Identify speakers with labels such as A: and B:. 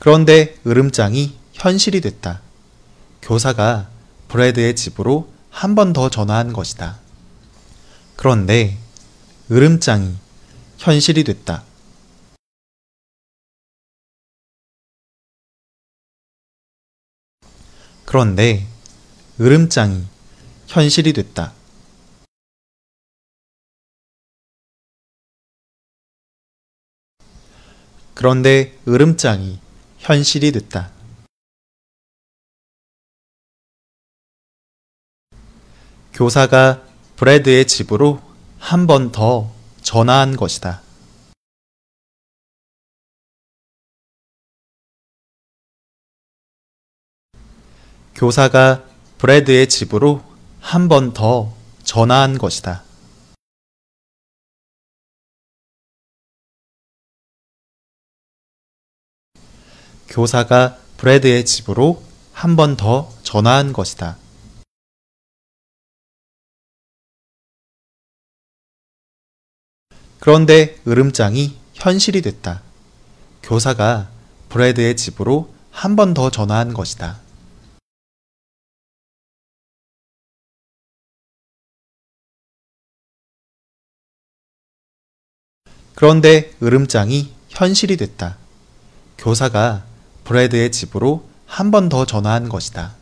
A: 그런데 으름장이 현실이 됐다. 교사가 브래드의 집으로 한 번 더 전화한 것이다. 그런데 으름장이 현실이 됐다. 그런데 으름장이 현실이 됐다. 그런데 으름장이 현실이 됐다. 교사가 브래드의 집으로 한 번 더 전화한 것이다. 교사가 브래드의 집으로 한 번 더 전화한 것이다. 교사가 브래드의 집으로 한 번 더 전화한 것이다. 그런데 으름장이 현실이 됐다. 교사가 브래드의 집으로 한 번 더 전화한 것이다. 그런데 으름장이 현실이 됐다. 교사가 브래드의 집으로 한 번 더 전화한 것이다.